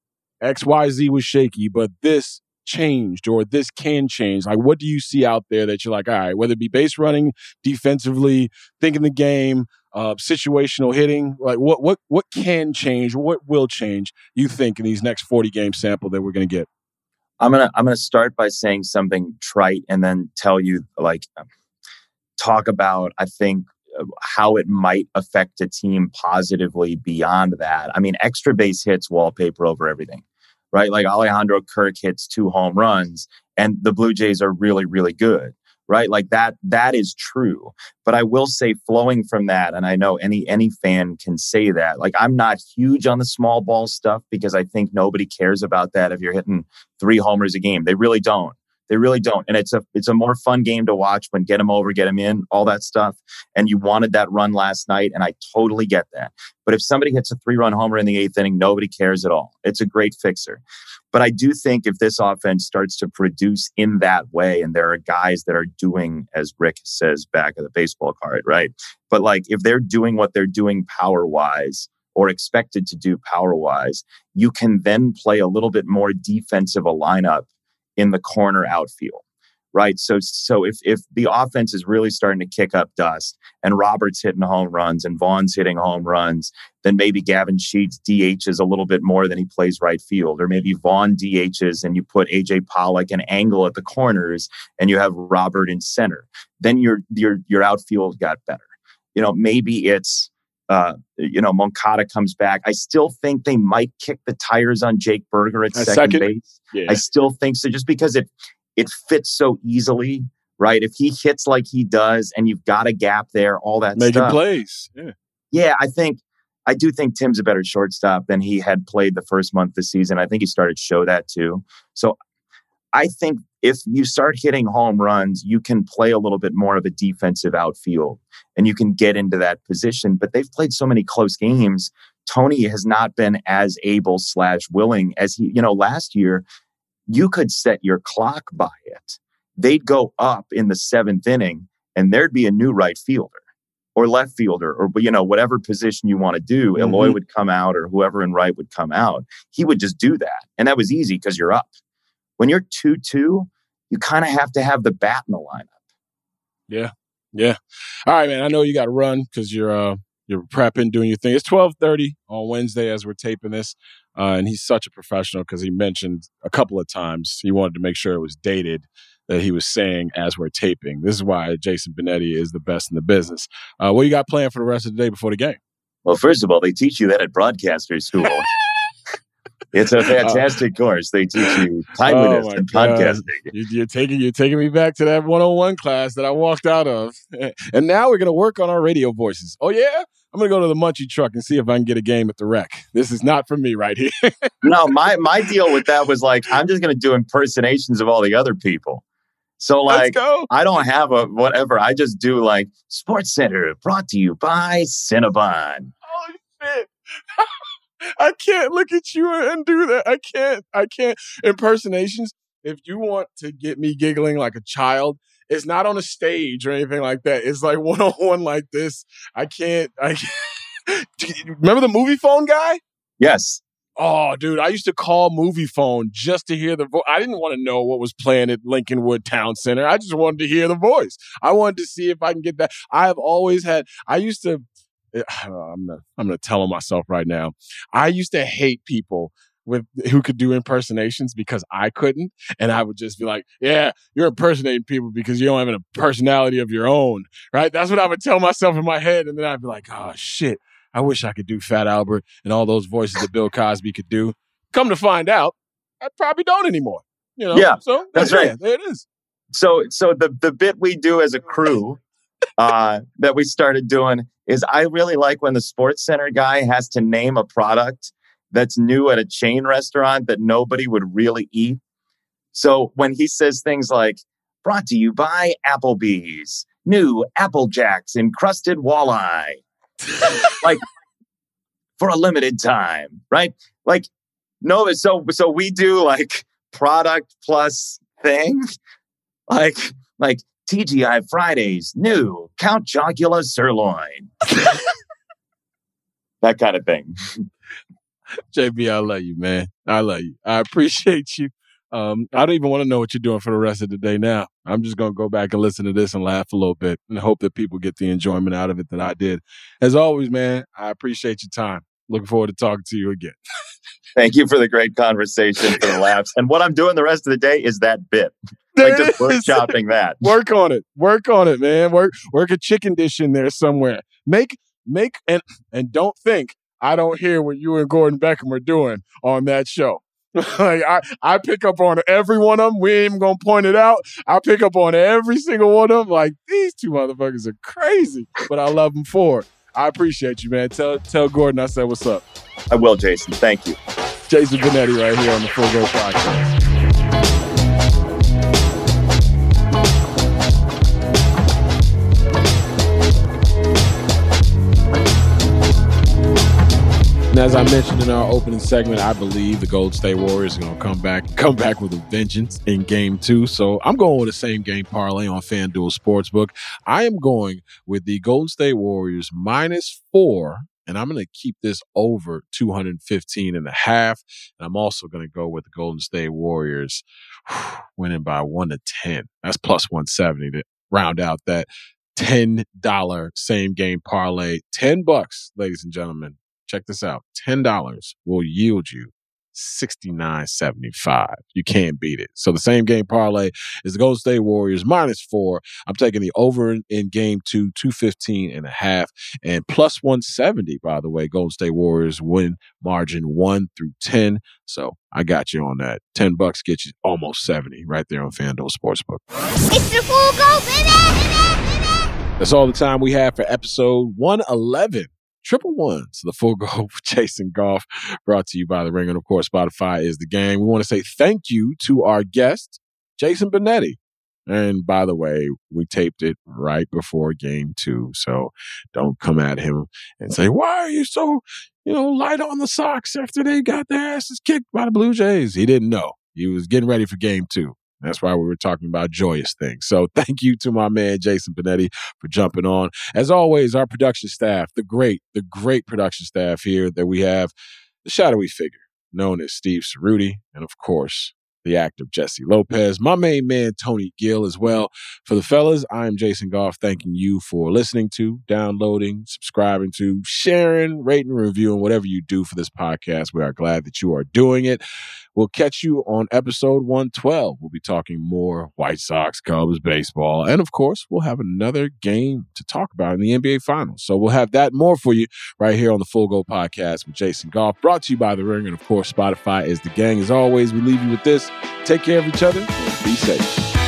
X Y Z was shaky, but this changed or this can change? Like, what do you see out there that you're like, all right, whether it be base running, defensively, thinking the game, uh, situational hitting, like what what what can change, what will change? You think in these next 40 game sample that we're going to get? I'm gonna I'm gonna start by saying something trite and then tell you like talk about I think how it might affect a team positively beyond that. I mean, extra base hits wallpaper over everything, right? Like Alejandro Kirk hits two home runs, and the Blue Jays are really really good right? Like that that is true. But i will say flowing from that and i know any any fan can say that like i'm not huge on the small ball stuff because i think nobody cares about that if you're hitting three homers a game. They really don't they really don't and it's a it's a more fun game to watch when get them over get them in all that stuff and you wanted that run last night and i totally get that. But if somebody hits a three run homer in the eighth inning nobody cares at all. It's a great fixer. But I do think if this offense starts to produce in that way, and there are guys that are doing, as Rick says back of the baseball card, right? But like if they're doing what they're doing power wise or expected to do power wise, you can then play a little bit more defensive a lineup in the corner outfield right? So so if if the offense is really starting to kick up dust and Roberts hitting home runs and Vaughn's hitting home runs, then maybe Gavin Sheets DHs a little bit more than he plays right field, or maybe Vaughn DHs and you put AJ Pollock and Engel at the corners and you have Robert in center. Then your your your outfield got better. You know, maybe it's uh, you know, Moncada comes back. I still think they might kick the tires on Jake Burger at second, second? base. Yeah. I still think so, just because it it fits so easily, right? If he hits like he does, and you've got a gap there, all that Making stuff. plays. Yeah. Yeah, I think I do think Tim's a better shortstop than he had played the first month of the season. I think he started to show that too. So I think if you start hitting home runs, you can play a little bit more of a defensive outfield and you can get into that position. But they've played so many close games. Tony has not been as able slash willing as he, you know, last year, you could set your clock by it. They'd go up in the seventh inning and there'd be a new right fielder or left fielder or you know whatever position you want to do eloy Mhm. would come out or whoever in right would come out he would just do that and that was easy because you're up when you're 2-2 you kind of have to have the bat in the lineup Yeah. Yeah. All right, man. I know you got to run because you're uh you're prepping, doing your thing. It's twelve thirty on Wednesday as we're taping this, uh, and he's such a professional because he mentioned a couple of times he wanted to make sure it was dated that he was saying as we're taping. This is why Jason Benetti is the best in the business. Uh, what you got planned for the rest of the day before the game? well first of all they teach you that at broadcaster school it's a uh, fantastic course they teach you timeliness Oh, and podcasting You, you're taking you're taking me back to that 101 class that I walked out of, and now we're gonna work on our radio voices. Oh yeah, I'm gonna go to the Munchie truck and see if I can get a game at the rec. This is not for me right here. no, my my deal with that was like I'm just going to do impersonations of all the other people. So like. I don't have a whatever. I just do like Sports Center brought to you by Cinnabon. Holy shit! I can't look at you and do that. I can't. I can't. Impersonations. If you want to get me giggling like a child, it's not on a stage or anything like that. It's like one on one like this. I can't. I can't. remember the Moviefone guy? Yes. Oh, dude, I used to call Moviefone just to hear the voice. I didn't want to know what was playing at Lincolnwood Town Center. I just wanted to hear the voice. I wanted to see if I can get that. I have always had. I used to. Eh, I'm gonna. I'm gonna tell myself right now. I used to hate people with who could do impersonations because I couldn't, and I would just be like, "Yeah, you're impersonating people because you don't have a personality of your own." Right? That's what I would tell myself in my head, and then I'd be like, "Oh shit." I wish I could do Fat Albert and all those voices that Bill Cosby could do. Come to find out, I probably don't anymore. You know? Yeah, So that's yeah, right. There it is. So so the the bit we do as a crew uh, that we started doing is I really like when the Sports Center guy has to name a product that's new at a chain restaurant that nobody would really eat. So when he says things like "brought to you by Applebee's," new Apple Jacks encrusted walleye, like for a limited time, right? Like no, so so we do like product plus thing, like like TGI Fridays, new Count Chocula sirloin, that kind of thing. JB, I love you, man. I love you. I appreciate you. Um, I don't even want to know what you're doing for the rest of the day now. I'm just going to go back and listen to this and laugh a little bit and hope that people get the enjoyment out of it that I did. As always, man, I appreciate your time. Looking forward to talking to you again. Thank you for the great conversation, for the laughs. And what I'm doing the rest of the day is that bit, like just workshopping that. Work on it. Work on it, man. Work work a chicken dish in there somewhere. Make make and and don't think I don't hear what you and Gordon Beckham are doing on that show. like I, I pick up on every one of them. We ain't even gonna point it out. I pick up on every single one of them. Like these two motherfuckers are crazy, but I love them for it. I appreciate you, man. Tell tell Gordon I said what's up. I will, Jason. Thank you. Jason Benetti right here on the Full Go Podcast. And as I mentioned in our opening segment, I believe the Gold State Warriors are going to come back, come back with a vengeance in Game Two. So I'm going with the same game parlay on FanDuel Sportsbook. I am going with the Golden State Warriors minus four, and I'm going to keep this over 215 and a half. And I'm also going to go with the Golden State Warriors winning by one to ten. That's plus 170 to round out that ten dollar same game parlay. Ten bucks, ladies and gentlemen. Check this out. Ten dollars will yield you sixty nine seventy five. You can't beat it. So the same game parlay is the Golden State Warriors minus four. I'm taking the over in, in game two, 215 and a half, and plus 170, by the way. Golden State Warriors win margin one through 10. So I got you on that. 10 bucks get you almost 70 right there on FanDuel Sportsbook. It's the full go! That's all the time we have for episode 111. Triple ones, the Full Go for Jason Goff, brought to you by The Ring. And of course, Spotify is the game. We want to say thank you to our guest, Jason Benetti. And by the way, we taped it right before game two. So don't come at him and say, why are you so, you know, light on the Sox after they got their asses kicked by the Blue Jays? He didn't know. He was getting ready for game two. That's why we were talking about joyous things. So thank you to my man, Jason Benetti, for jumping on. As always, our production staff, the great, the great production staff here that we have, the shadowy figure known as Steve Cerruti, and of course, the actor Jesse Lopez, my main man, Tony Gill, as well. For the fellas, I am Jason Goff, thanking you for listening to, downloading, subscribing to, sharing, rating, reviewing, whatever you do for this podcast. We are glad that you are doing it. We'll catch you on episode 112. We'll be talking more White Sox, Cubs, baseball, and of course, we'll have another game to talk about in the NBA Finals. So we'll have that more for you right here on the Full Go Podcast with Jason Goff, brought to you by The Ring, and of course, Spotify is the gang. As always, we leave you with this. Take care of each other. and Be safe.